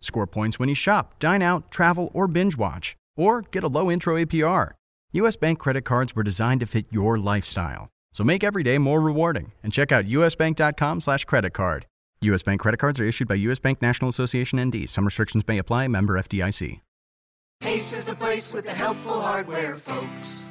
score points when you shop, dine out, travel, or binge watch, or get a low intro APR. US Bank credit cards were designed to fit your lifestyle. So make every day more rewarding and check out usbank.com slash credit card. US Bank credit cards are issued by US Bank National Association ND. Some restrictions may apply. Member FDIC. Ace is a place with the helpful hardware, folks.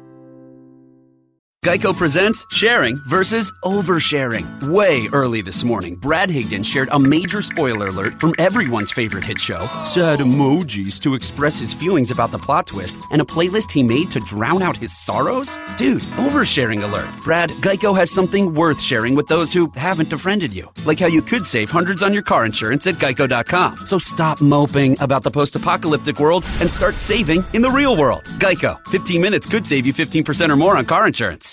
Geico presents sharing versus oversharing. Way early this morning, Brad Higdon shared a major spoiler alert from everyone's favorite hit show, Sad Emojis, to express his feelings about the plot twist and a playlist he made to drown out his sorrows? Dude, oversharing alert. Brad, Geico has something worth sharing with those who haven't befriended you. Like how you could save hundreds on your car insurance at geico.com. So stop moping about the post apocalyptic world and start saving in the real world. Geico, 15 minutes could save you 15% or more on car insurance.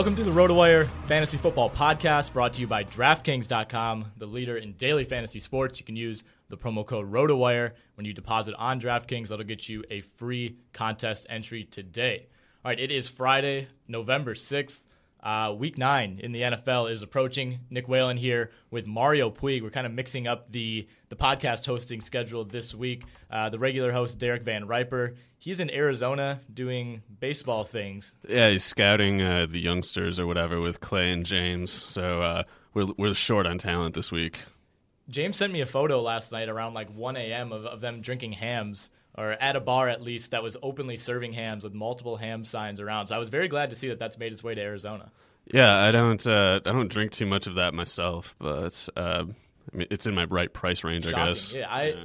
Welcome to the RotoWire Fantasy Football Podcast, brought to you by DraftKings.com, the leader in daily fantasy sports. You can use the promo code RotoWire when you deposit on DraftKings. That'll get you a free contest entry today. All right, it is Friday, November 6th. Uh, week nine in the NFL is approaching. Nick Whalen here with Mario Puig. We're kind of mixing up the the podcast hosting schedule this week. Uh, the regular host Derek Van Riper, he's in Arizona doing baseball things. Yeah, he's scouting uh, the youngsters or whatever with Clay and James. So uh, we're we're short on talent this week. James sent me a photo last night around like 1 a.m. Of, of them drinking Hamm's or at a bar at least that was openly serving Hamm's with multiple ham signs around. So I was very glad to see that that's made its way to Arizona. Yeah, I don't uh, I don't drink too much of that myself, but uh, I mean it's in my right price range, Shocking. I guess. Yeah, I. Yeah.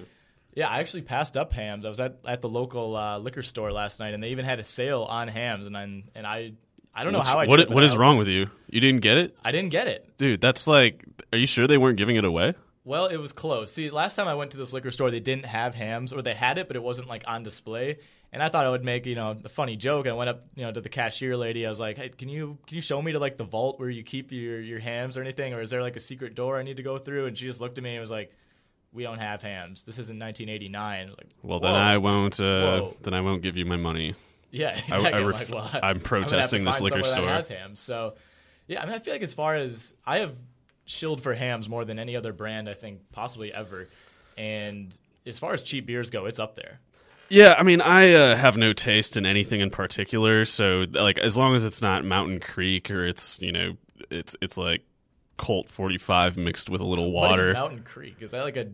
yeah. I actually passed up Hamm's. I was at, at the local uh, liquor store last night, and they even had a sale on Hamm's. And I and I, I don't know What's, how I. What, it, what is wrong with you? You didn't get it? I didn't get it, dude. That's like. Are you sure they weren't giving it away? Well, it was close. See, last time I went to this liquor store, they didn't have Hamm's, or they had it, but it wasn't like on display. And I thought I would make you know a funny joke. I went up you know to the cashier lady. I was like, "Hey, can you can you show me to like the vault where you keep your your Hamm's or anything, or is there like a secret door I need to go through?" And she just looked at me and was like, "We don't have Hamm's. This isn't 1989." Like, Well, then. I won't. Uh, then I won't give you my money. Yeah, I, I, I am ref- like, well, I'm gonna have to protesting this liquor somewhere that store. has Hamm's. So, yeah, I mean, I feel like as far as I have shilled for Hamm's more than any other brand, I think possibly ever. And as far as cheap beers go, it's up there. Yeah, I mean, I uh, have no taste in anything in particular, so like as long as it's not Mountain Creek or it's you know it's it's like Colt 45 mixed with a little What is water. Mountain Creek? Is that like a,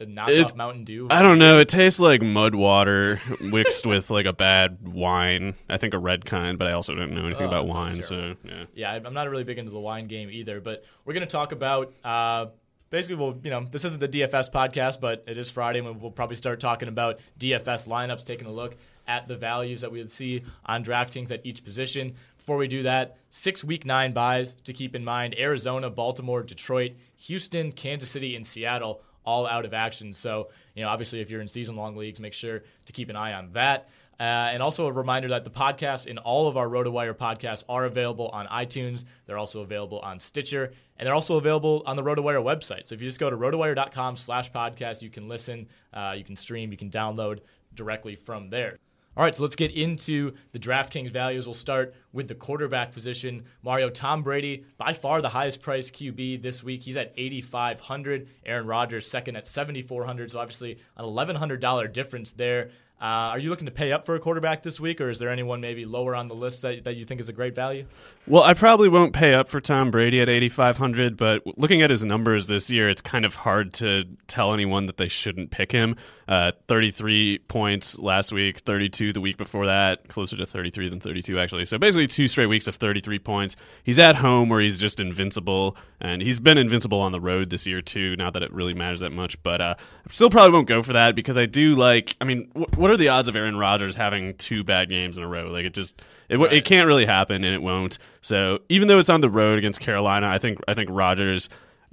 a knockoff It- Mountain Dew? I don't know. It tastes like mud water mixed with like a bad wine. I think a red kind, but I also don't know anything Oh, about wine. So yeah. yeah, I'm not really big into the wine game either. But we're going to talk about uh, basically, we'll you know, this isn't the DFS podcast, but it is Friday, and we'll probably start talking about DFS lineups, taking a look at the values that we would see on DraftKings at each position. Before we do that, six week nine byes to keep in mind: Arizona, Baltimore, Detroit, Houston, Kansas City, and Seattle. All out of action. So, you know, obviously, if you're in season long leagues, make sure to keep an eye on that. Uh, and also a reminder that the podcast in all of our RotoWire podcasts are available on iTunes. They're also available on Stitcher, and they're also available on the RotoWire website. So if you just go to rotowire.com slash podcast, you can listen, uh, you can stream, you can download directly from there. All right, so let's get into the DraftKings values. We'll start with the quarterback position. Mario Tom Brady, by far the highest priced QB this week. He's at 8500 Aaron Rodgers second at 7400 So obviously an $1100 difference there. Uh, are you looking to pay up for a quarterback this week, or is there anyone maybe lower on the list that, that you think is a great value? Well, I probably won't pay up for Tom Brady at 8500, but looking at his numbers this year, it's kind of hard to tell anyone that they shouldn't pick him. Uh, 33 points last week, 32 the week before that, closer to 33 than 32 actually. So basically two straight weeks of 33 points. He's at home where he's just invincible, and he's been invincible on the road this year too. Not that it really matters that much, but uh, I still probably won't go for that because I do like. I mean, wh- what are the odds of Aaron Rodgers having two bad games in a row? Like it just it, w it can't really happen, and it won't. So even though it's on the road against Carolina, I think I think Rodgers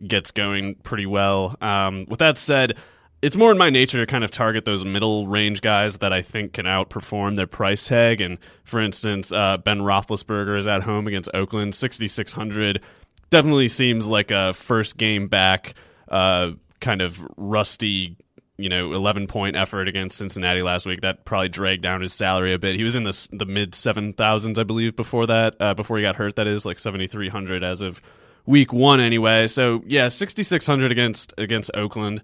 gets going pretty well. Um, with that said, it's more in my nature to kind of target those middle range guys that I think can outperform their price tag. And for instance, uh, Ben Roethlisberger is at home against Oakland, 6,600. Definitely seems like a first game back, uh, kind of rusty. You know, 11 point effort against Cincinnati last week. That probably dragged down his salary a bit. He was in the the mid 7,000s, I believe, before that. Uh, before he got hurt, that is like 7,300 as of week one, anyway. So yeah, 6,600 against against Oakland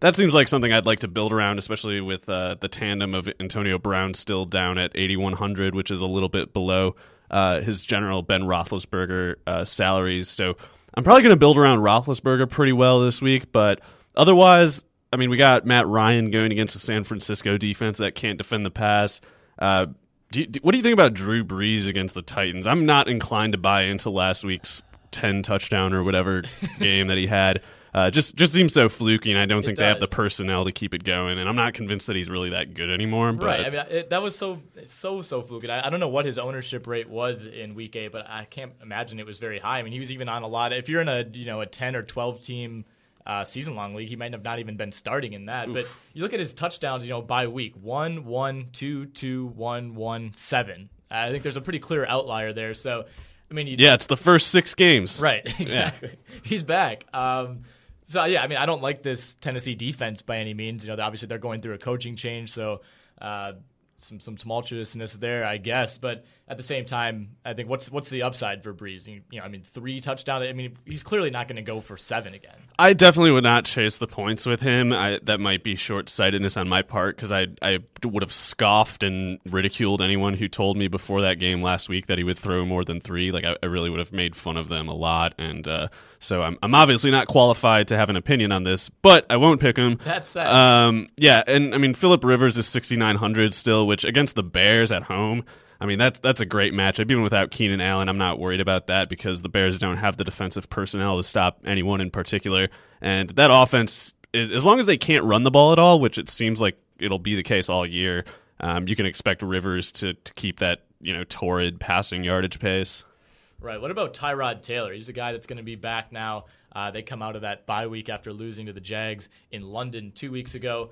that seems like something I'd like to build around, especially with uh, the tandem of Antonio Brown still down at 8,100, which is a little bit below uh, his general Ben Roethlisberger uh, salaries. So I'm probably going to build around Roethlisberger pretty well this week, but otherwise, I mean, we got Matt Ryan going against the San Francisco defense that can't defend the pass. Uh, do you, do- what do you think about Drew Brees against the Titans? I'm not inclined to buy into last week's 10 touchdown or whatever game that he had. Uh, just just seems so fluky, and I don't It think they have the personnel to keep it going. And I'm not convinced that he's really that good anymore. But Right. I mean, it, that was so so so fluky. I, I don't know what his ownership rate was in Week Eight, but I can't imagine it was very high. I mean, he was even on a lot. If you're in a you know a ten or twelve team uh, season long league, he might not have not even been starting in that. But you look at his touchdowns, you know, by week one, one, two, two, one, one, seven. I think there's a pretty clear outlier there. So, I mean, you, yeah, it's the first six games. Right, exactly. He's back. Um, so yeah, I mean, I don't like this Tennessee defense by any means. You know, obviously they're going through a coaching change, so uh, some some tumultuousness there, I guess. But at the same time, I think what's what's the upside for Brees? You, you know, I mean, three touchdowns. I mean, he's clearly not going to go for seven again. I definitely would not chase the points with him. I, that might be short sightedness on my part because I I would have scoffed and ridiculed anyone who told me before that game last week that he would throw more than three. Like I, I really would have made fun of them a lot, and uh, so I'm I'm obviously not qualified to have an opinion on this, but I won't pick him. That's sad. Um, yeah, and I mean Philip Rivers is 6900 still, which against the Bears at home. I mean that's that's a great matchup. Even without Keenan Allen, I'm not worried about that because the Bears don't have the defensive personnel to stop anyone in particular, and that offense is as long as they can't run the ball at all, which it seems like it'll be the case all year. Um, you can expect Rivers to to keep that you know torrid passing yardage pace. Right. What about Tyrod Taylor? He's a guy that's going to be back now. Uh, they come out of that bye week after losing to the Jags in London two weeks ago.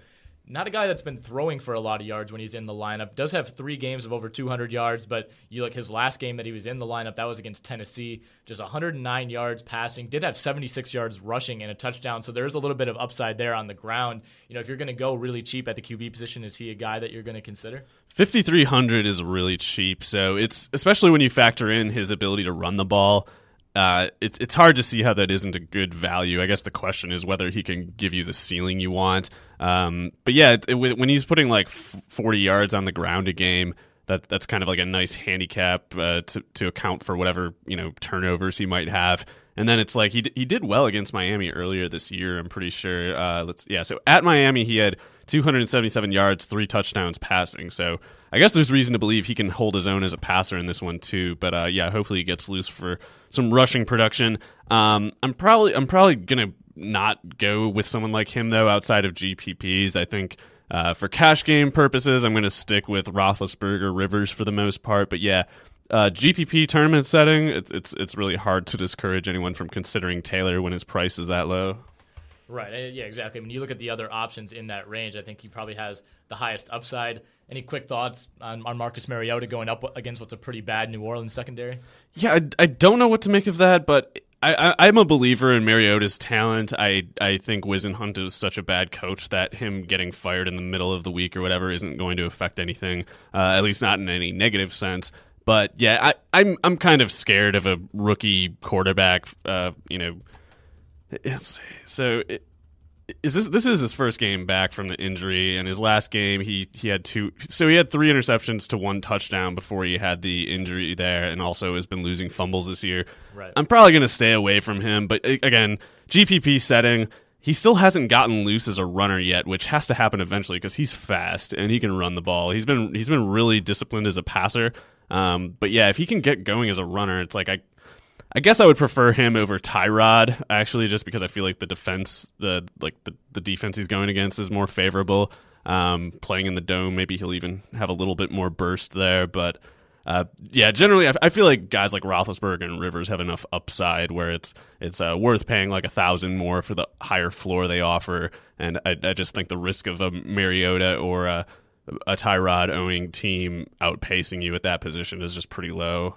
Not a guy that's been throwing for a lot of yards when he's in the lineup. Does have three games of over 200 yards, but you look his last game that he was in the lineup, that was against Tennessee, just 109 yards passing. Did have 76 yards rushing and a touchdown, so there's a little bit of upside there on the ground. You know, if you're going to go really cheap at the QB position, is he a guy that you're going to consider? 5300 is really cheap, so it's especially when you factor in his ability to run the ball. Uh, it's it's hard to see how that isn't a good value. I guess the question is whether he can give you the ceiling you want. Um, but yeah, it, it, when he's putting like 40 yards on the ground a game, that that's kind of like a nice handicap uh, to to account for whatever you know turnovers he might have. And then it's like he he did well against Miami earlier this year. I'm pretty sure. Uh, let's yeah. So at Miami, he had 277 yards, three touchdowns passing. So I guess there's reason to believe he can hold his own as a passer in this one too. But uh, yeah, hopefully he gets loose for some rushing production. Um, I'm probably I'm probably gonna not go with someone like him though outside of GPPs. I think uh, for cash game purposes, I'm gonna stick with Roethlisberger, Rivers for the most part. But yeah. Uh, GPP tournament setting, it's, it's it's really hard to discourage anyone from considering Taylor when his price is that low. Right. Yeah, exactly. When you look at the other options in that range, I think he probably has the highest upside. Any quick thoughts on, on Marcus Mariota going up against what's a pretty bad New Orleans secondary? Yeah, I, I don't know what to make of that, but I, am a believer in Mariota's talent. I, I think Whisenhunt is such a bad coach that him getting fired in the middle of the week or whatever isn't going to affect anything, uh, at least not in any negative sense. But yeah, I, I'm I'm kind of scared of a rookie quarterback. Uh, you know, so it, is this this is his first game back from the injury and his last game he he had two so he had three interceptions to one touchdown before he had the injury there and also has been losing fumbles this year. Right. I'm probably going to stay away from him but again gpp setting he still hasn't gotten loose as a runner yet which has to happen eventually because he's fast and he can run the ball. He's been he's been really disciplined as a passer. Um, but yeah if he can get going as a runner it's like i I guess I would prefer him over Tyrod actually, just because I feel like the defense, the like the, the defense he's going against is more favorable. Um, playing in the dome, maybe he'll even have a little bit more burst there. But uh, yeah, generally, I, I, feel like guys like Roethlisberger and Rivers have enough upside where it's it's uh, worth paying like a thousand more for the higher floor they offer. And I, I just think the risk of a Mariota or a, a Tyrod owning team outpacing you at that position is just pretty low.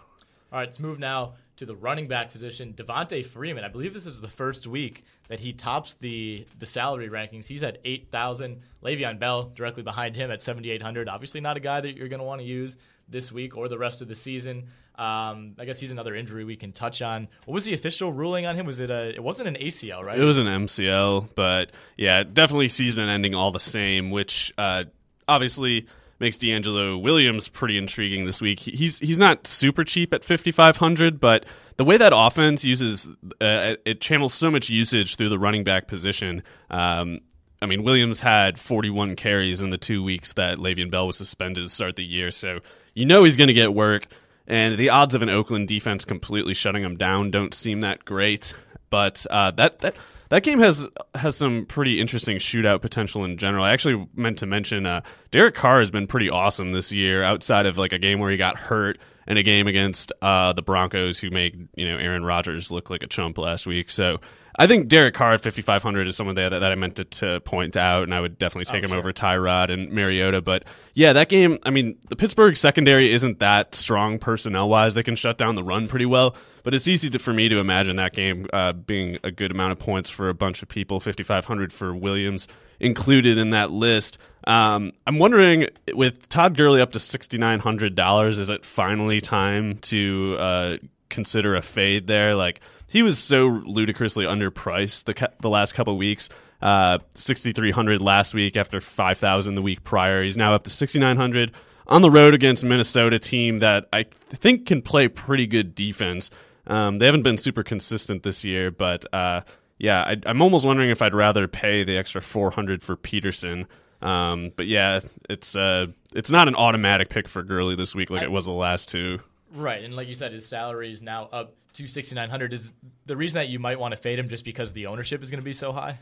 All right, let's move now to the running back position. Devonta Freeman, I believe this is the first week that he tops the the salary rankings. He's at 8,000. Le'Veon Bell directly behind him at 7,800. Obviously not a guy that you're going to want to use this week or the rest of the season. Um, I guess he's another injury we can touch on. What was the official ruling on him? Was it a? It wasn't an ACL, right? It was an MCL, but yeah, definitely season ending all the same. Which uh, obviously makes DeAngelo Williams pretty intriguing this week. He's he's not super cheap at 5500, but the way that offense uses uh, it channels so much usage through the running back position. Um, I mean, Williams had 41 carries in the two weeks that Le'Veon Bell was suspended to start the year, so you know he's going to get work. And the odds of an Oakland defense completely shutting him down don't seem that great. But uh, that that that game has has some pretty interesting shootout potential in general. I actually meant to mention uh, Derek Carr has been pretty awesome this year, outside of like a game where he got hurt and a game against uh, the Broncos, who made you know Aaron Rodgers look like a chump last week. So I think Derek Carr at 5,500 is someone that, that I meant to, to, point out, and I would definitely take oh, him sure. over Tyrod and Mariota. But yeah, that game, I mean, the Pittsburgh secondary isn't that strong personnel wise. They can shut down the run pretty well, but it's easy to, for me to imagine that game uh, being a good amount of points for a bunch of people. 5,500 for Williams included in that list. Um, I'm wondering, with Todd Gurley up to $6,900, is it finally time to uh, consider a fade there? Like, he was so ludicrously underpriced the the last couple weeks. Uh, 6,300 last week after 5,000 the week prior. He's now up to 6,900 on the road against Minnesota team that I think can play pretty good defense. Um, they haven't been super consistent this year, but uh, yeah, I, am almost wondering if I'd rather pay the extra 400 for Peterson. Um, but yeah, it's uh, it's not an automatic pick for Gurley this week like I, it was the last two. Right, and like you said, his salary is now up to sixty nine hundred. Is the reason that you might want to fade him just because the ownership is going to be so high?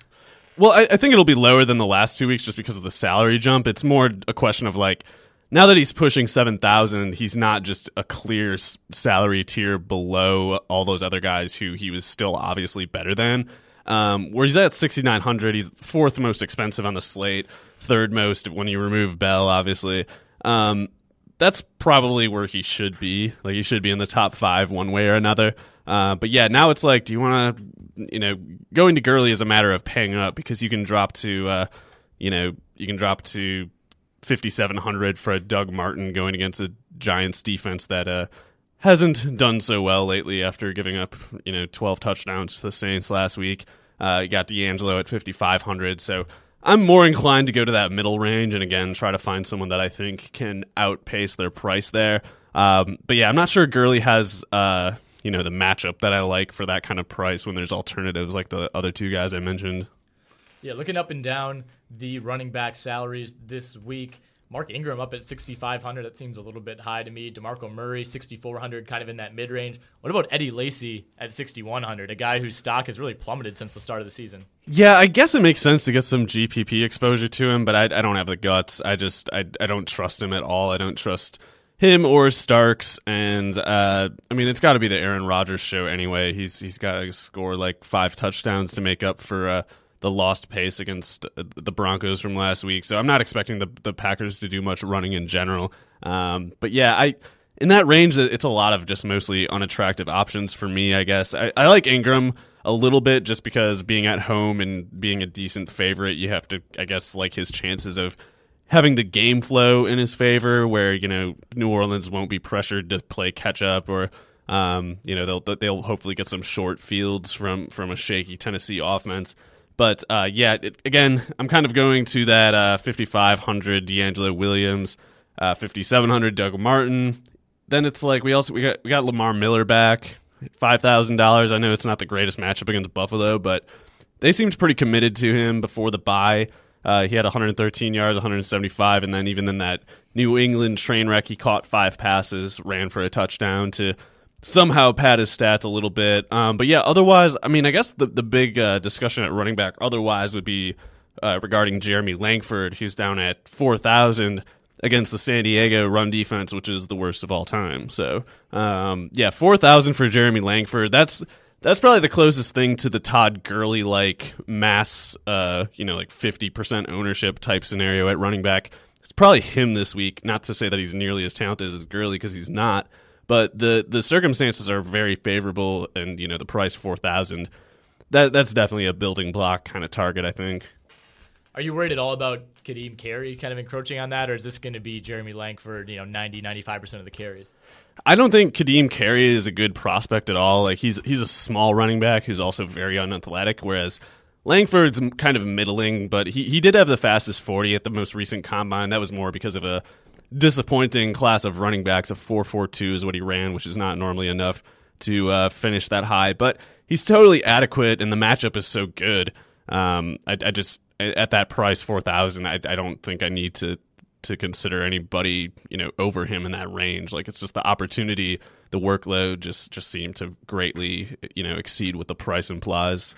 Well, I, I think it'll be lower than the last two weeks just because of the salary jump. It's more a question of like now that he's pushing 7,000, he's not just a clear salary tier below all those other guys who he was still obviously better than. Um, where he's at 6,900, he's fourth most expensive on the slate, third most when you remove Bell, obviously. Um, that's probably where he should be. Like he should be in the top five one way or another. Uh, but yeah, now it's like, do you want to, you know, going to Gurley is a matter of paying up because you can drop to, uh, you know, you can drop to 5,700 for a Doug Martin going against a Giants defense that uh, hasn't done so well lately after giving up, you know, 12 touchdowns to the Saints last week. Uh, you got DeAngelo at 5,500. So I'm more inclined to go to that middle range and again try to find someone that I think can outpace their price there. Um, but yeah, I'm not sure Gurley has, uh, you know, the matchup that I like for that kind of price when there's alternatives like the other two guys I mentioned. Yeah, looking up and down the running back salaries this week. Mark Ingram up at 6,500. That seems a little bit high to me. DeMarco Murray, 6,400, kind of in that mid range. What about Eddie Lacy at 6,100, a guy whose stock has really plummeted since the start of the season? Yeah, I guess it makes sense to get some GPP exposure to him, but I, I don't have the guts. I just, I, I don't trust him at all. I don't trust him or Starks, and uh, I mean it's got to be the Aaron Rodgers show anyway. He's he's got to score like five touchdowns to make up for uh, the lost pace against the Broncos from last week. So I'm not expecting the the Packers to do much running in general. Um, but yeah, I in that range, it's a lot of just mostly unattractive options for me. I guess I, I like Ingram a little bit just because being at home and being a decent favorite, you have to I guess like his chances of having the game flow in his favor, where you know New Orleans won't be pressured to play catch up or. Um, you know they'll they'll hopefully get some short fields from from a shaky Tennessee offense. But uh, yeah, it, again, I'm kind of going to that uh, 5,500 DeAngelo Williams, uh, 5,700 Doug Martin. Then it's like we also we got we got Lamar Miller back, five thousand dollars. I know it's not the greatest matchup against Buffalo, but they seemed pretty committed to him before the bye. Uh, he had 113 yards, 175, and then even in that New England train wreck, he caught five passes, ran for a touchdown to somehow pad his stats a little bit. Um, but yeah, otherwise, I mean, I guess the the big uh, discussion at running back otherwise would be uh, regarding Jeremy Langford, who's down at four thousand against the San Diego run defense, which is the worst of all time. So um, yeah, four thousand for Jeremy Langford. That's that's probably the closest thing to the Todd Gurley like mass, uh, you know, like fifty percent ownership type scenario at running back. It's probably him this week. Not to say that he's nearly as talented as Gurley because he's not but the the circumstances are very favorable, and you know the price four thousand. That that's definitely a building block kind of target, I think. Are you worried at all about Kadeem Carey kind of encroaching on that, or is this going to be Jeremy Langford, you know, 90, 95% of the carries? I don't think Kadeem Carey is a good prospect at all. Like he's he's a small running back who's also very unathletic, whereas Langford's kind of middling, but he, he did have the fastest 40 at the most recent combine. That was more because of a disappointing class of running backs. A 4.42 is what he ran, which is not normally enough to uh, finish that high. But he's totally adequate, and the matchup is so good. Um, I, I, just at that price, four thousand, I, I don't think I need to to consider anybody you know over him in that range. Like it's just the opportunity, the workload just just seemed to greatly you know exceed what the price implies.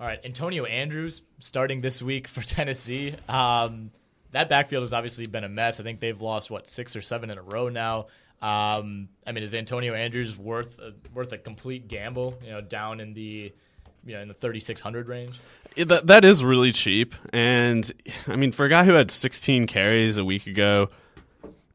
All right, Antonio Andrews starting this week for Tennessee. Um, that backfield has obviously been a mess. I think they've lost what six or seven in a row now. Um, I mean, is Antonio Andrews worth a, worth a complete gamble? You know, down in the you know in the 3600 range. that that is really cheap, and I mean for a guy who had 16 carries a week ago,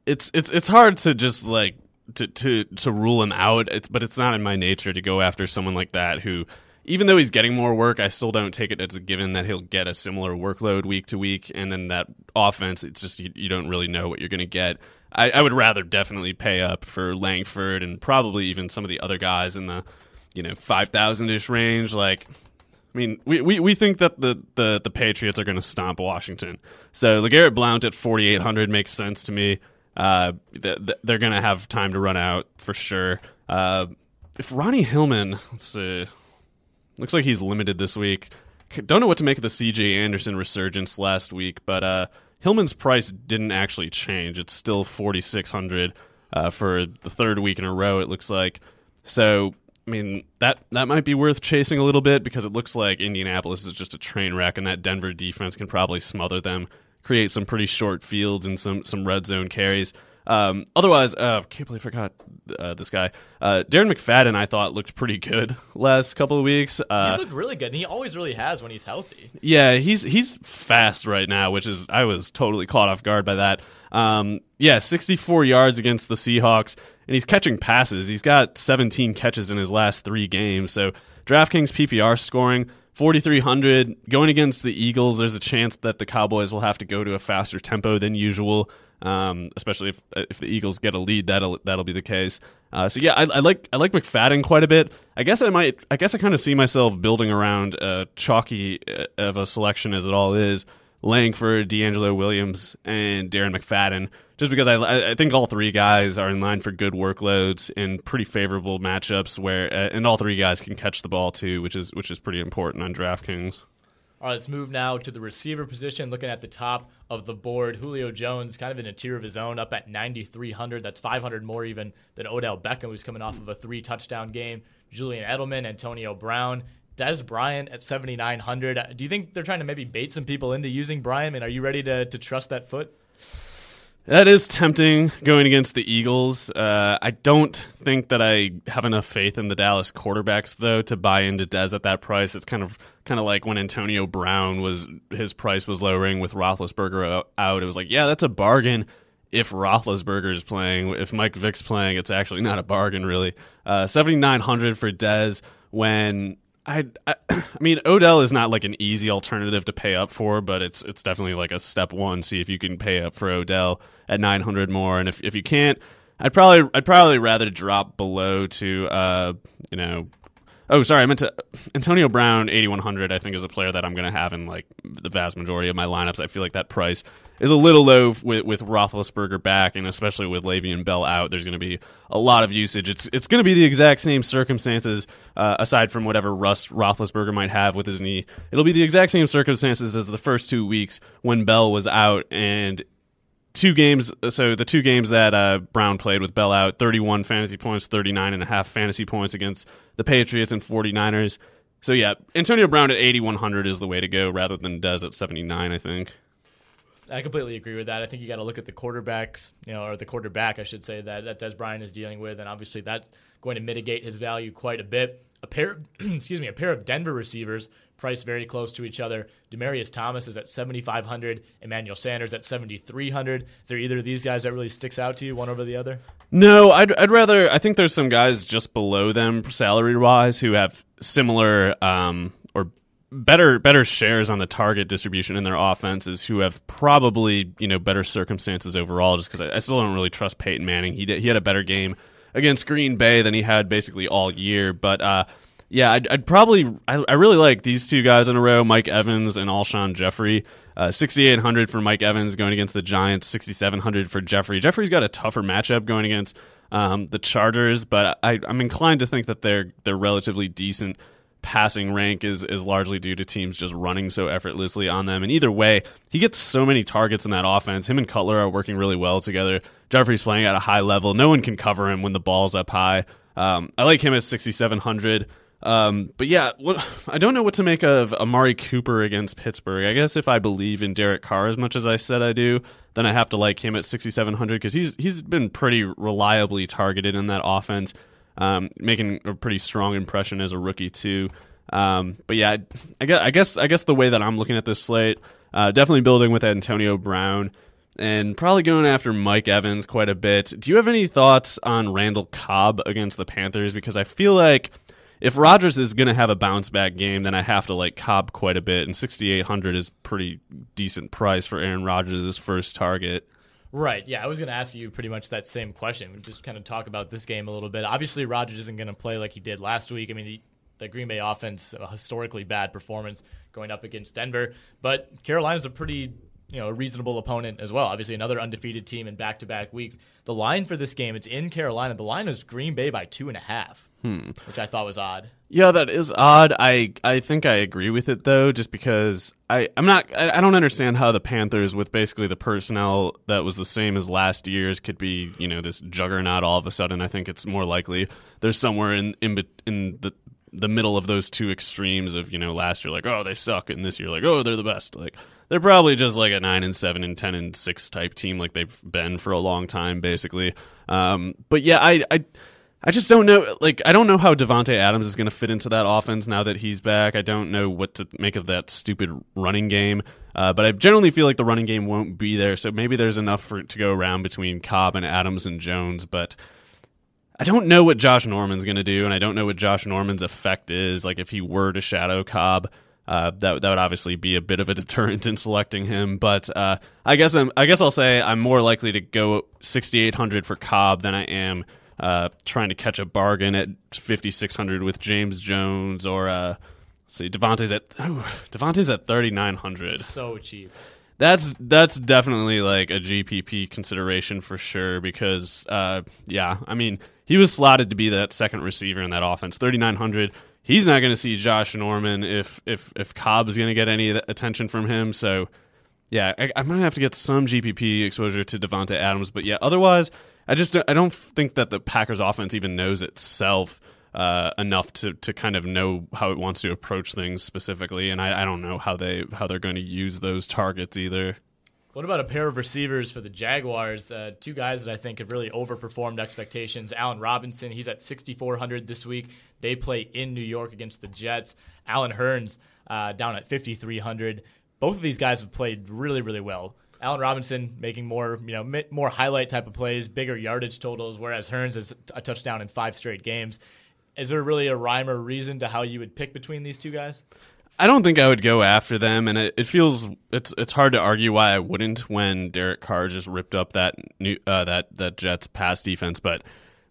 it's it's it's hard to just like to to to rule him out. It's but it's not in my nature to go after someone like that who even though he's getting more work, I still don't take it as a given that he'll get a similar workload week to week. And then that offense, it's just you, you don't really know what you're going to get. I, I, would rather definitely pay up for Langford and probably even some of the other guys in the you know five thousand ish range. Like, I mean, we, we, we think that the, the, the Patriots are going to stomp Washington. So LeGarrette Blount at forty eight hundred makes sense to me. Uh, they're going to have time to run out for sure. Uh, if Ronnie Hillman, let's see, Looks like he's limited this week. Don't know what to make of the CJ Anderson resurgence last week, but uh, Hillman's price didn't actually change. It's still 4600 uh, for the third week in a row, it looks like. So, I mean, that, that might be worth chasing a little bit because it looks like Indianapolis is just a train wreck, and that Denver defense can probably smother them, create some pretty short fields and some, some red zone carries. Um, otherwise, uh, can't believe I forgot uh, this guy. Uh, Darren McFadden, I thought looked pretty good last couple of weeks. Uh, he's looked really good, and he always really has when he's healthy. Yeah, he's he's fast right now, which is I was totally caught off guard by that. Um, yeah, 64 yards against the Seahawks, and he's catching passes. He's got 17 catches in his last three games. So DraftKings PPR scoring 4,300 going against the Eagles. There's a chance that the Cowboys will have to go to a faster tempo than usual um, especially if if the Eagles get a lead, that'll that'll be the case. Uh, so yeah, I, I, like I like McFadden quite a bit. I guess I might I guess I kind of see myself building around a chalky uh, of a selection as it all is, Langford, DeAngelo Williams, and Darren McFadden. Just because I I think all three guys are in line for good workloads in pretty favorable matchups where uh, and all three guys can catch the ball too, which is which is pretty important on DraftKings. All right, let's move now to the receiver position. Looking at the top of the board, Julio Jones, kind of in a tier of his own, up at 9,300. That's 500 more even than Odell Beckham, who's coming off of a three touchdown game. Julian Edelman, Antonio Brown, Dez Bryant at 7,900. Do you think they're trying to maybe bait some people into using Bryant? And are you ready to, to trust that foot? That is tempting going against the Eagles. Uh, I don't think that I have enough faith in the Dallas quarterbacks though to buy into Dez at that price. It's kind of kind of like when Antonio Brown was his price was lowering with Roethlisberger out. It was like, yeah, that's a bargain if Roethlisberger is playing. If Mike Vick's playing, it's actually not a bargain really. Uh, Seventy nine hundred for Dez when I, I, mean Odell is not like an easy alternative to pay up for, but it's it's definitely like a step one. See if you can pay up for Odell at 900 more, and if if you can't, I'd probably I'd probably rather drop below to uh you know Oh, sorry, I meant to Antonio Brown, eighty one hundred. I think is a player that I'm going to have in like the vast majority of my lineups. I feel like that price is a little low with with Roethlisberger back, and especially with Le'Veon Bell out. There's going to be a lot of usage. It's it's going to be the exact same circumstances, uh, aside from whatever rust Roethlisberger might have with his knee. It'll be the exact same circumstances as the first two weeks when Bell was out, and two games so the two games that uh, brown played with bell out 31 fantasy points 39 and a half fantasy points against the patriots and 49ers so yeah antonio brown at 8100 is the way to go rather than dez at 79 i think I completely agree with that. I think you got to look at the quarterbacks, you know, or the quarterback, I should say, that, that Dez Bryant is dealing with, and obviously that's going to mitigate his value quite a bit. A pair, excuse me, a pair of Denver receivers priced very close to each other. Demaryius Thomas is at 7,500. Emmanuel Sanders at 7,300. Is there either of these guys that really sticks out to you, one over the other? No, I'd, I'd rather. I think there's some guys just below them salary wise who have similar um, or better better shares on the target distribution in their offenses who have probably you know better circumstances overall just because I, I, still don't really trust Peyton Manning he did, he had a better game against Green Bay than he had basically all year but uh, yeah, I'd, I'd probably I, I, really like these two guys in a row, Mike Evans and Alshon Jeffery. Uh, 6,800 for Mike Evans going against the Giants, 6,700 for Jeffery Jeffery's got a tougher matchup going against um, the Chargers, but I, I'm inclined to think that they're they're relatively decent passing rank is is largely due to teams just running so effortlessly on them. And either way, he gets so many targets in that offense. Him and Cutler are working really well together. Jeffery's playing at a high level. No one can cover him when the ball's up high. Um, I like him at 6,700. Um, but yeah, what, I don't know what to make of Amari Cooper against Pittsburgh. I guess if I believe in Derek Carr as much as I said I do, then I have to like him at 6,700 because he's he's been pretty reliably targeted in that offense, um, making a pretty strong impression as a rookie too. Um, but yeah, I guess I guess I guess the way that I'm looking at this slate, uh, definitely building with Antonio Brown and probably going after Mike Evans quite a bit. Do you have any thoughts on Randall Cobb against the Panthers? Because I feel like if Rodgers is going to have a bounce back game, then I have to like Cobb quite a bit, and 6,800 is pretty decent price for Aaron Rodgers' first target. Right. Yeah, I was going to ask you pretty much that same question. We just kind of talk about this game a little bit. Obviously, Rodgers isn't going to play like he did last week. I mean, he, the Green Bay offense, a historically bad performance going up against Denver, but Carolina's a pretty you know a reasonable opponent as well. Obviously, another undefeated team in back-to-back weeks. The line for this game, it's in Carolina. The line is Green Bay by two and a half. Hmm. Which I thought was odd. Yeah, that is odd. I I think I agree with it though, just because I I'm not I, I don't understand how the Panthers with basically the personnel that was the same as last year's could be you know this juggernaut all of a sudden. I think it's more likely there's somewhere in in in the the middle of those two extremes of you know last year like oh they suck and this year like oh they're the best like they're probably just like a nine and seven and ten and six type team like they've been for a long time basically um, but yeah I, I I just don't know. Like, I don't know how Davante Adams is going to fit into that offense now that he's back. I don't know what to make of that stupid running game. Uh, but I generally feel like the running game won't be there. So maybe there's enough for to go around between Cobb and Adams and Jones. But I don't know what Josh Norman's going to do, and I don't know what Josh Norman's effect is. Like, if he were to shadow Cobb. Uh, that that would obviously be a bit of a deterrent in selecting him, but uh, I guess I'm I guess I'll say I'm more likely to go 6,800 for Cobb than I am uh, trying to catch a bargain at 5600 with James Jones or uh, see Davante's at Davante's at 3900. So cheap. That's that's definitely like a GPP consideration for sure because uh, yeah, I mean he was slotted to be that second receiver in that offense. 3900. He's not going to see Josh Norman if if if Cobb's going to get any attention from him. So yeah, I, am going to have to get some GPP exposure to Davante Adams, but yeah, otherwise I just I don't think that the Packers offense even knows itself uh, enough to to kind of know how it wants to approach things specifically, and I, I don't know how they how they're going to use those targets either. What about a pair of receivers for the Jaguars? Uh, two guys that I think have really overperformed expectations. Allen Robinson, he's at 6,400 this week. They play in New York against the Jets. Allen Hurns uh, down at 5,300. Both of these guys have played really, really well. Allen Robinson making more, you know, more highlight type of plays, bigger yardage totals, whereas Hurns has a touchdown in five straight games. Is there really a rhyme or reason to how you would pick between these two guys? I don't think I would go after them, and it, it feels it's it's hard to argue why I wouldn't when Derek Carr just ripped up that new uh, that that Jets pass defense, but.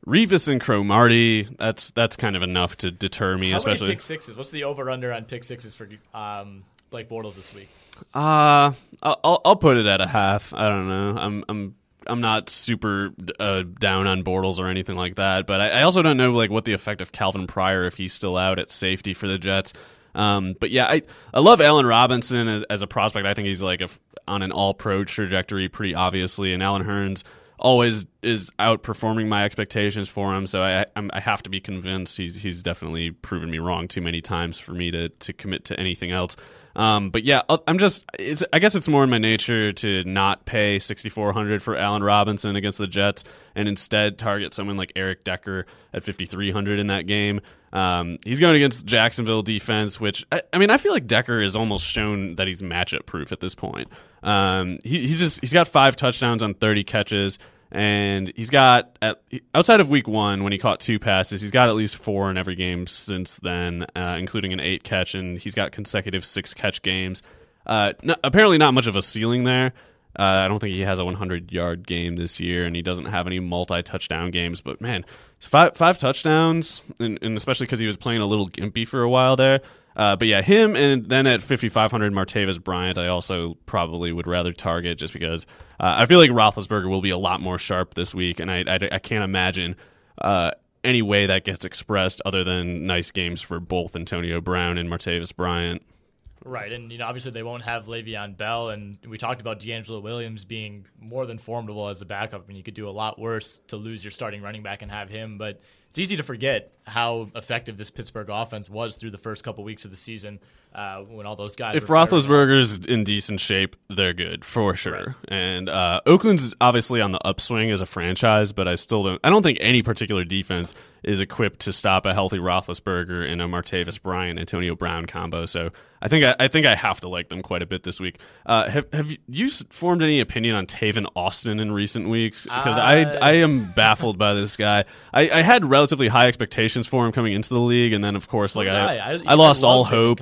Revis and Cromartie, that's that's kind of enough to deter me. How especially pick sixes. What's the over under on pick sixes for um, Blake Bortles this week? Uh, I'll I'll put it at a half. I don't know. I'm I'm I'm not super uh, down on Bortles or anything like that, but I, I, also don't know like what the effect of Calvin Pryor if he's still out at safety for the Jets. Um, but yeah, I I love Allen Robinson as, as a prospect. I think he's like a, on an All Pro trajectory, pretty obviously, and Allen Hurns always is outperforming my expectations for him. So I I'm, i have to be convinced he's he's definitely proven me wrong too many times for me to to commit to anything else. Um, but yeah, uh, I'm just. It's. I guess it's more in my nature to not pay 6,400 for Allen Robinson against the Jets, and instead target someone like Eric Decker at 5,300 in that game. Um, he's going against Jacksonville defense, which I, I, mean, I feel like Decker has almost shown that he's matchup proof at this point. Um, he, he's just he's got five touchdowns on 30 catches and he's got at, outside of week one when he caught two passes he's got at least four in every game since then uh, including an eight catch and he's got consecutive six catch games. Uh, apparently not much of a ceiling there. Uh, i don't think he has a 100 yard game this year and he doesn't have any multi touchdown games but man five, five touchdowns and, and especially because he was playing a little gimpy for a while there uh, but yeah, him and then at 5,500, Martavis Bryant, I also probably would rather target just because uh, I feel like Roethlisberger will be a lot more sharp this week, and I, I, I can't imagine uh, any way that gets expressed other than nice games for both Antonio Brown and Martavis Bryant. Right, and you know, obviously they won't have Le'Veon Bell, and we talked about DeAngelo Williams being more than formidable as a backup, I mean, you could do a lot worse to lose your starting running back and have him. But it's easy to forget how effective this Pittsburgh offense was through the first couple weeks of the season uh, when all those guys. If Roethlisberger's in decent shape, they're good for sure. Right. And uh, Oakland's obviously on the upswing as a franchise, but I still don't. I don't think any particular defense is equipped to stop a healthy Roethlisberger and a Martavis Bryant Antonio Brown combo. So I think I, I, think I have to like them quite a bit this week. Uh, have have you formed any opinion on Tavon Austin in recent weeks? Because uh, I I am baffled by this guy. I, I, had relatively high expectations for him coming into the league, and then of course like I I, I lost all hope.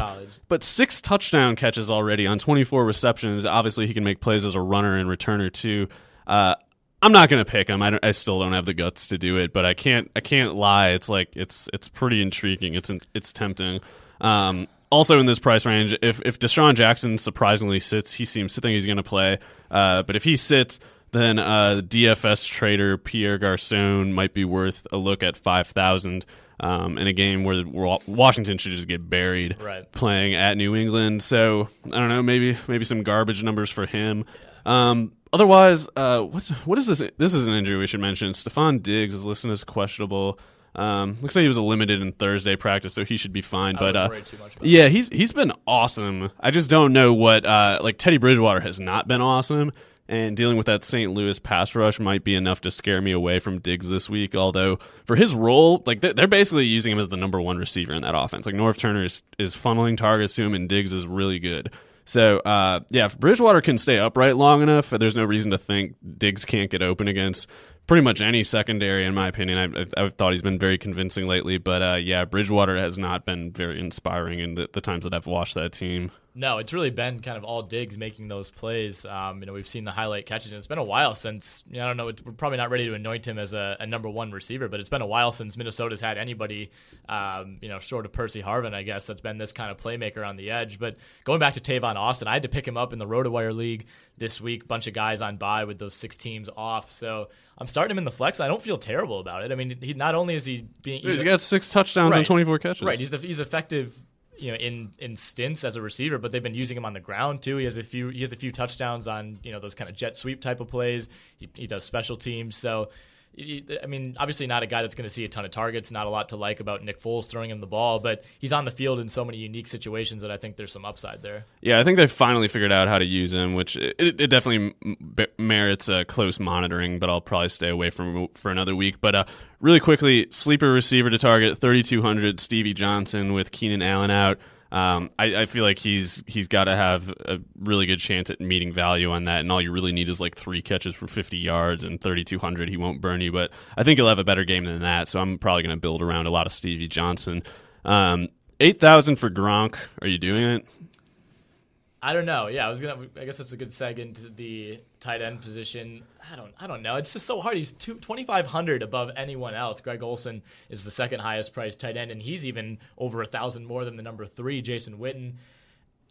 But six touchdown catches already on 24 receptions. Obviously, he can make plays as a runner and returner too. Uh, I'm not gonna pick him. I, I, still don't have the guts to do it, but I can't. I can't lie. It's like it's it's pretty intriguing. It's it's tempting. Um, also in this price range, if if DeSean Jackson surprisingly sits, he seems to think he's gonna play. Uh, but if he sits, then uh, DFS trader Pierre Garcon might be worth a look at five thousand um, in a game where Washington should just get buried right. playing at New England. So I don't know, maybe maybe some garbage numbers for him. Um, otherwise, uh, what what is this? This is an injury we should mention. Stefon Diggs is listed as questionable. Um, looks like he was limited in Thursday practice, so he should be fine. I but uh, worry too much about yeah, he's he's been awesome. I just don't know what uh, like Teddy Bridgewater has not been awesome, and dealing with that St. Louis pass rush might be enough to scare me away from Diggs this week. Although for his role, like they're, basically using him as the number one receiver in that offense. Like Norv Turner is, is funneling targets to him, and Diggs is really good. So uh, yeah, if Bridgewater can stay upright long enough, there's no reason to think Diggs can't get open against pretty much any secondary, in my opinion. I've, I've thought he's been very convincing lately, but uh, yeah, Bridgewater has not been very inspiring in the, the times that I've watched that team. No, it's really been kind of all Diggs making those plays. Um, you know, we've seen the highlight catches, and it's been a while since. You know, I don't know. We're probably not ready to anoint him as a, a, number one receiver, but it's been a while since Minnesota's had anybody, um, you know, short of Percy Harvin, I guess, that's been this kind of playmaker on the edge. But going back to Tavon Austin, I had to pick him up in the RotoWire League this week. Bunch of guys on bye with those six teams off, so I'm starting him in the flex. I don't feel terrible about it. I mean, he not only is he being he's, he's got six touchdowns right, and 24 catches. Right, he's the, he's effective you know in in stints as a receiver, but they've been using him on the ground too. He has a few he has a few touchdowns on you know those kind of jet sweep type of plays. He, he does special teams, so. I mean, obviously not a guy that's going to see a ton of targets. Not a lot to like about Nick Foles throwing him the ball, but he's on the field in so many unique situations that I think there's some upside there. Yeah, I think they've finally figured out how to use him, which it, it definitely merits a close monitoring. But I'll probably stay away from for another week. But uh, really quickly, sleeper receiver to target 3,200 Stevie Johnson with Keenan Allen out. Um, I, I, feel like he's he's got to have a really good chance at meeting value on that, and all you really need is like three catches for 50 yards and 3,200. He won't burn you, but I think he'll have a better game than that. So I'm probably going to build around a lot of Stevie Johnson. Um, Eight thousand for Gronk. Are you doing it? I don't know. Yeah, I was gonna. I guess that's a good seg into the tight end position. I don't. I don't know. It's just so hard. He's twenty five hundred above anyone else. Greg Olsen is the second highest priced tight end, and he's even over a thousand more than the number three, Jason Witten.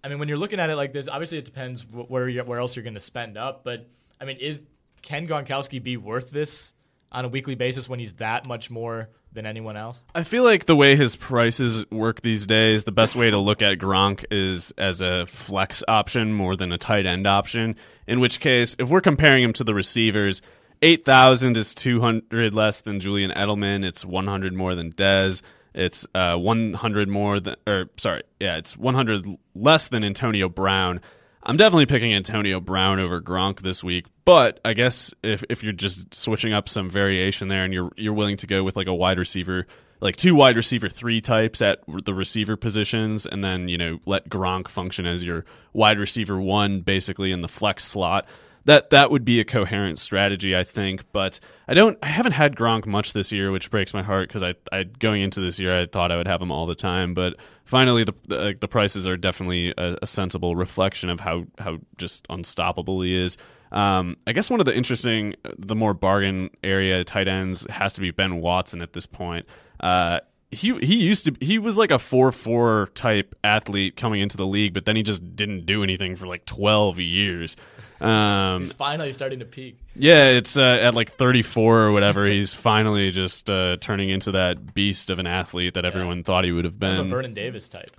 I mean, when you're looking at it like this, obviously it depends where where else you're going to spend up. But I mean, is can Gronkowski be worth this on a weekly basis when he's that much more than anyone else? I feel like the way his prices work these days, the best way to look at Gronk is as a flex option more than a tight end option. In which case, if we're comparing him to the receivers, 8,000 is 200 less than Julian Edelman. It's 100 more than Dez. It's uh, 100 more than, or sorry, yeah, it's 100 less than Antonio Brown. I'm definitely picking Antonio Brown over Gronk this week, but I guess if if you're just switching up some variation there and you're you're willing to go with like a wide receiver, like two wide receiver three types at the receiver positions, and then you know let Gronk function as your wide receiver one basically in the flex slot that that would be a coherent strategy, I think. But I don't, I haven't had Gronk much this year, which breaks my heart because I, I going into this year, I thought I would have him all the time. But finally, the the, the prices are definitely a, a, sensible reflection of how how just unstoppable he is. Um, I guess one of the interesting, the more bargain area tight ends has to be Ben Watson at this point. Uh, he he used to he was like a four four type athlete coming into the league, but then he just didn't do anything for like twelve years. Um, he's finally starting to peak. Yeah, it's uh, at like 34 or whatever. he's finally just uh, turning into that beast of an athlete that everyone thought he would have been. Vernon Davis type.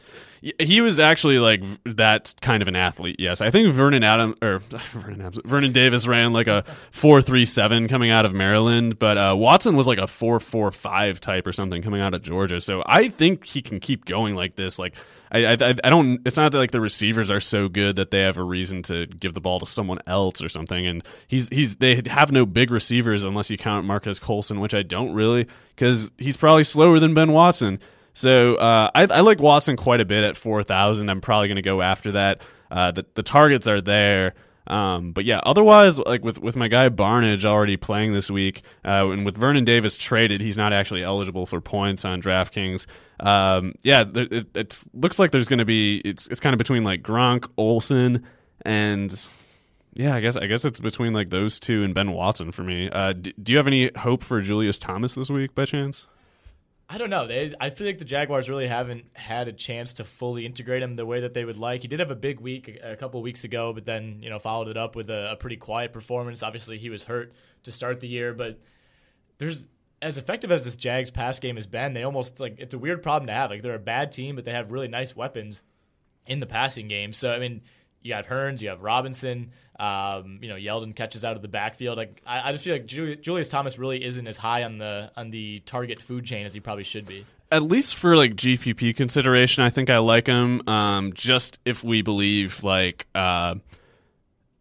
He was actually like that kind of an athlete. Yes, I think Vernon Adam or Vernon Adams, Vernon Davis ran like a four three seven coming out of Maryland, but uh, Watson was like a four four five type or something coming out of Georgia. So I think he can keep going like this. Like I, I, I don't. It's not that like the receivers are so good that they have a reason to give the ball to someone else or something. And he's he's they have no big receivers unless you count Marques Colston, which I don't really, because he's probably slower than Ben Watson. So uh, I, I, like Watson quite a bit at four thousand. I'm probably going to go after that. Uh, the the targets are there. Um, but yeah, otherwise, like with, with my guy Barnidge already playing this week, uh, and with Vernon Davis traded, he's not actually eligible for points on DraftKings. Um, yeah, it, looks like there's going to be it's it's kind of between like Gronk, Olsen, and yeah, I guess I guess it's between like those two and Ben Watson for me. Uh, do you have any hope for Julius Thomas this week by chance? I don't know. They, I feel like the Jaguars really haven't had a chance to fully integrate him the way that they would like. He did have a big week a, a couple weeks ago, but then you know followed it up with a, a, pretty quiet performance. Obviously, he was hurt to start the year, but there's as effective as this Jags pass game has been. They almost like it's a weird problem to have. Like they're a bad team, but they have really nice weapons in the passing game. So I mean, you have Hurns, you have Robinson. Um, you know, Yeldon catches out of the backfield. Like, I, I just feel like Julius Thomas really isn't as high on the on the target food chain as he probably should be. At least for like GPP consideration, I think I like him. Um, just if we believe like. Uh,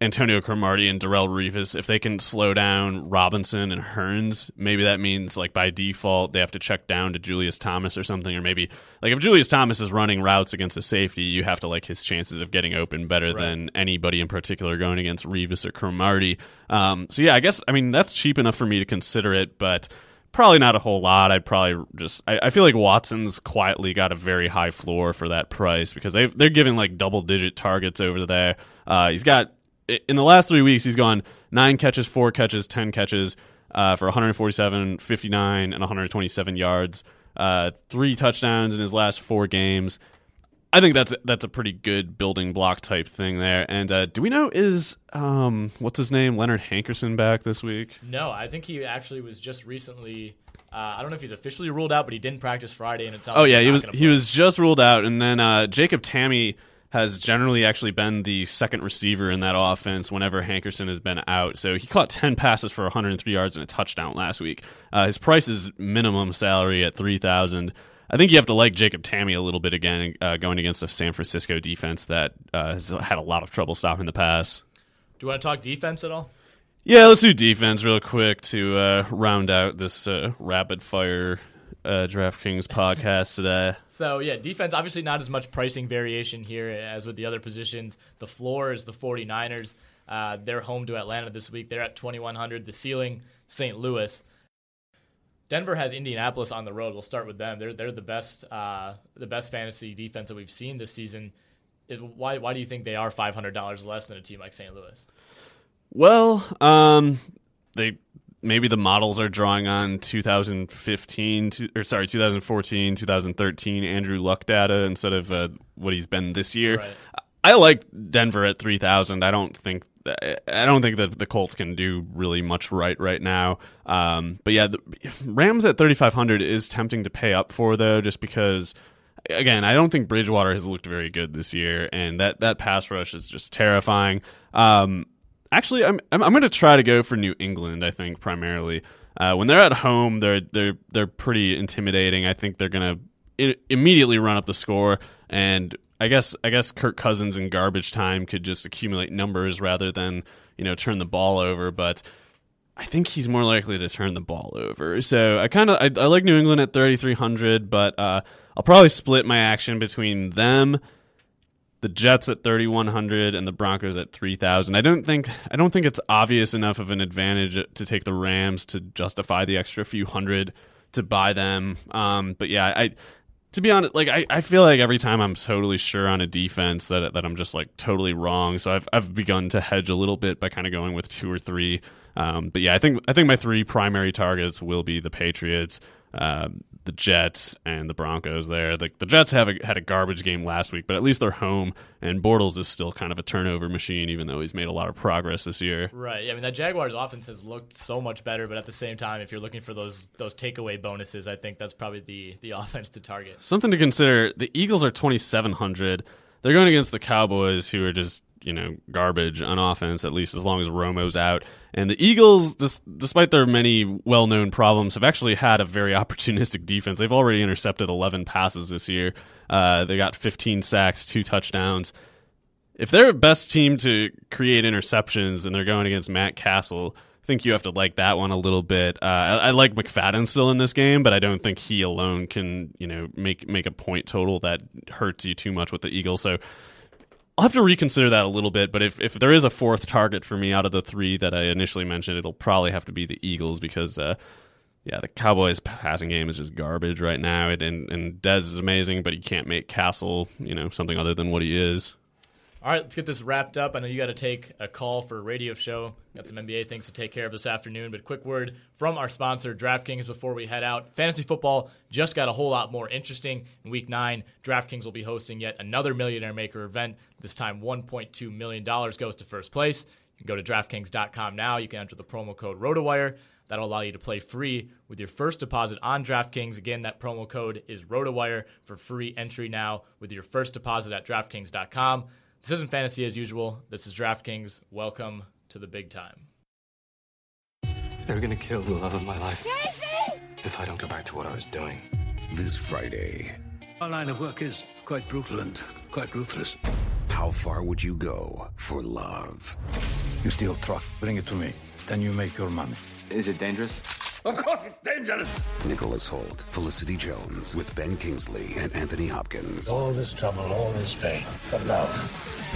Antonio Cromartie and Darrelle Revis, if they can slow down Robinson and Hurns, maybe that means like by default they have to check down to Julius Thomas or something, or maybe like if Julius Thomas is running routes against a safety, you have to like his chances of getting open better right. than anybody in particular going against Revis or Cromartie. Um, so yeah, I guess I mean that's cheap enough for me to consider it, but probably not a whole lot. I'd probably just I, I, feel like Watson's quietly got a very high floor for that price because they they're giving like double digit targets over there. Uh, he's got in the last three weeks, he's gone nine catches, four catches, 10 catches uh, for 147, 59, and 127 yards. Uh, three touchdowns in his last four games. I think that's that's a pretty good building block type thing there. And uh, do we know is um, what's his name Leonard Hankerson back this week? No, I think he actually was just recently. Uh, I don't know if he's officially ruled out, but he didn't practice Friday, and it's. Oh yeah, he was he was just ruled out, and then uh, Jacob Tamme has generally actually been the second receiver in that offense whenever Hankerson has been out. So he caught 10 passes for 103 yards and a touchdown last week. Uh, his price is minimum salary at 3000 I think you have to like Jacob Tamme a little bit again, uh, going against a San Francisco defense that uh, has had a lot of trouble stopping the pass. Do you want to talk defense at all? Yeah, let's do defense real quick to uh, round out this uh, rapid fire uh, DraftKings podcast today. So yeah, defense obviously not as much pricing variation here as with the other positions. The floor is the 49ers. Uh, they're home to Atlanta this week. They're at 2100. The ceiling, St. Louis. Denver has Indianapolis on the road. We'll start with them. They're they're the best uh, the best fantasy defense that we've seen this season. Is why why do you think they are five hundred dollars less than a team like St. Louis? Well, um, they maybe the models are drawing on 2015 to, or sorry 2014 2013 andrew luck data instead of uh, what he's been this year right. i like denver at 3000 i don't think I don't think that the Colts can do really much right right now. Um, but yeah, the Rams at 3,500 is tempting to pay up for though, just because again, I don't think Bridgewater has looked very good this year, and that that pass rush is just terrifying. Um, actually, I'm I'm, I'm going to try to go for New England. I think primarily uh, when they're at home, they're they're they're pretty intimidating. I think they're going to immediately run up the score, and I guess I guess Kirk Cousins in garbage time could just accumulate numbers rather than you know turn the ball over, but. I think he's more likely to turn the ball over. So I kind of I, I, like New England at 3300, but uh, I'll probably split my action between them the Jets at 3100 and the Broncos at 3000. I don't think I don't think it's obvious enough of an advantage to take the Rams to justify the extra few hundred to buy them. Um, but yeah, I to be honest, like I, I feel like every time I'm totally sure on a defense that that I'm just like totally wrong. So I've I've begun to hedge a little bit by kind of going with two or three. Um, but yeah, I think I think my three primary targets will be the Patriots, um, the Jets and the Broncos there. The, the Jets have a, had a garbage game last week, but at least they're home, and Bortles is still kind of a turnover machine, even though he's made a lot of progress this year. Right. Yeah, I mean, that Jaguars offense has looked so much better, but at the same time, if you're looking for those those takeaway bonuses, I think that's probably the, the offense to target. Something to consider the Eagles are 2,700. They're going against the Cowboys, who are just you know garbage on offense at least as long as Romo's out. And the Eagles, despite their many well-known problems, have actually had a very opportunistic defense. They've already intercepted 11 passes this year. Uh, they got 15 sacks, two touchdowns. If they're the best team to create interceptions and they're going against Matt Cassel, I think you have to like that one a little bit. Uh, I, I, like McFadden still in this game, but I don't think he alone can, you know, make make a point total that hurts you too much with the Eagles. So I'll have to reconsider that a little bit, but if, if there is a fourth target for me out of the three that I initially mentioned, it'll probably have to be the Eagles because, uh, yeah, the Cowboys' passing game is just garbage right now. and, and Dez is amazing, but he can't make Cassel, you know, something other than what he is. All right, let's get this wrapped up. I know you got to take a call for a radio show. Got some NBA things to take care of this afternoon, but quick word from our sponsor, DraftKings, before we head out. Fantasy football just got a whole lot more interesting. In week nine, DraftKings will be hosting yet another Millionaire Maker event. This time, $1.2 million goes to first place. You can go to DraftKings.com now. You can enter the promo code ROTOWIRE. That'll allow you to play free with your first deposit on DraftKings. Again, that promo code is ROTOWIRE for free entry now with your first deposit at DraftKings.com. This isn't fantasy as usual. This is DraftKings. Welcome to the big time. They're gonna kill the love of my life. Casey! If I don't go back to what I was doing. This Friday. Our line of work is quite brutal and quite ruthless. How far would you go for love? You steal truck, bring it to me. Then you make your money. Is it dangerous? Of course it's dangerous! Nicholas Hoult, Felicity Jones, with Ben Kingsley and Anthony Hopkins. All this trouble, all this pain, for love.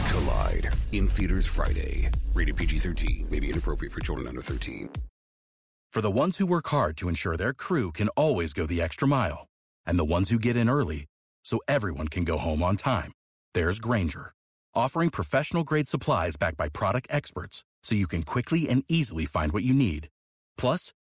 Collide, in theaters Friday. Rated PG 13, may be inappropriate for children under 13. For the ones who work hard to ensure their crew can always go the extra mile, and the ones who get in early so everyone can go home on time, there's Grainger, offering professional grade supplies backed by product experts so you can quickly and easily find what you need. Plus,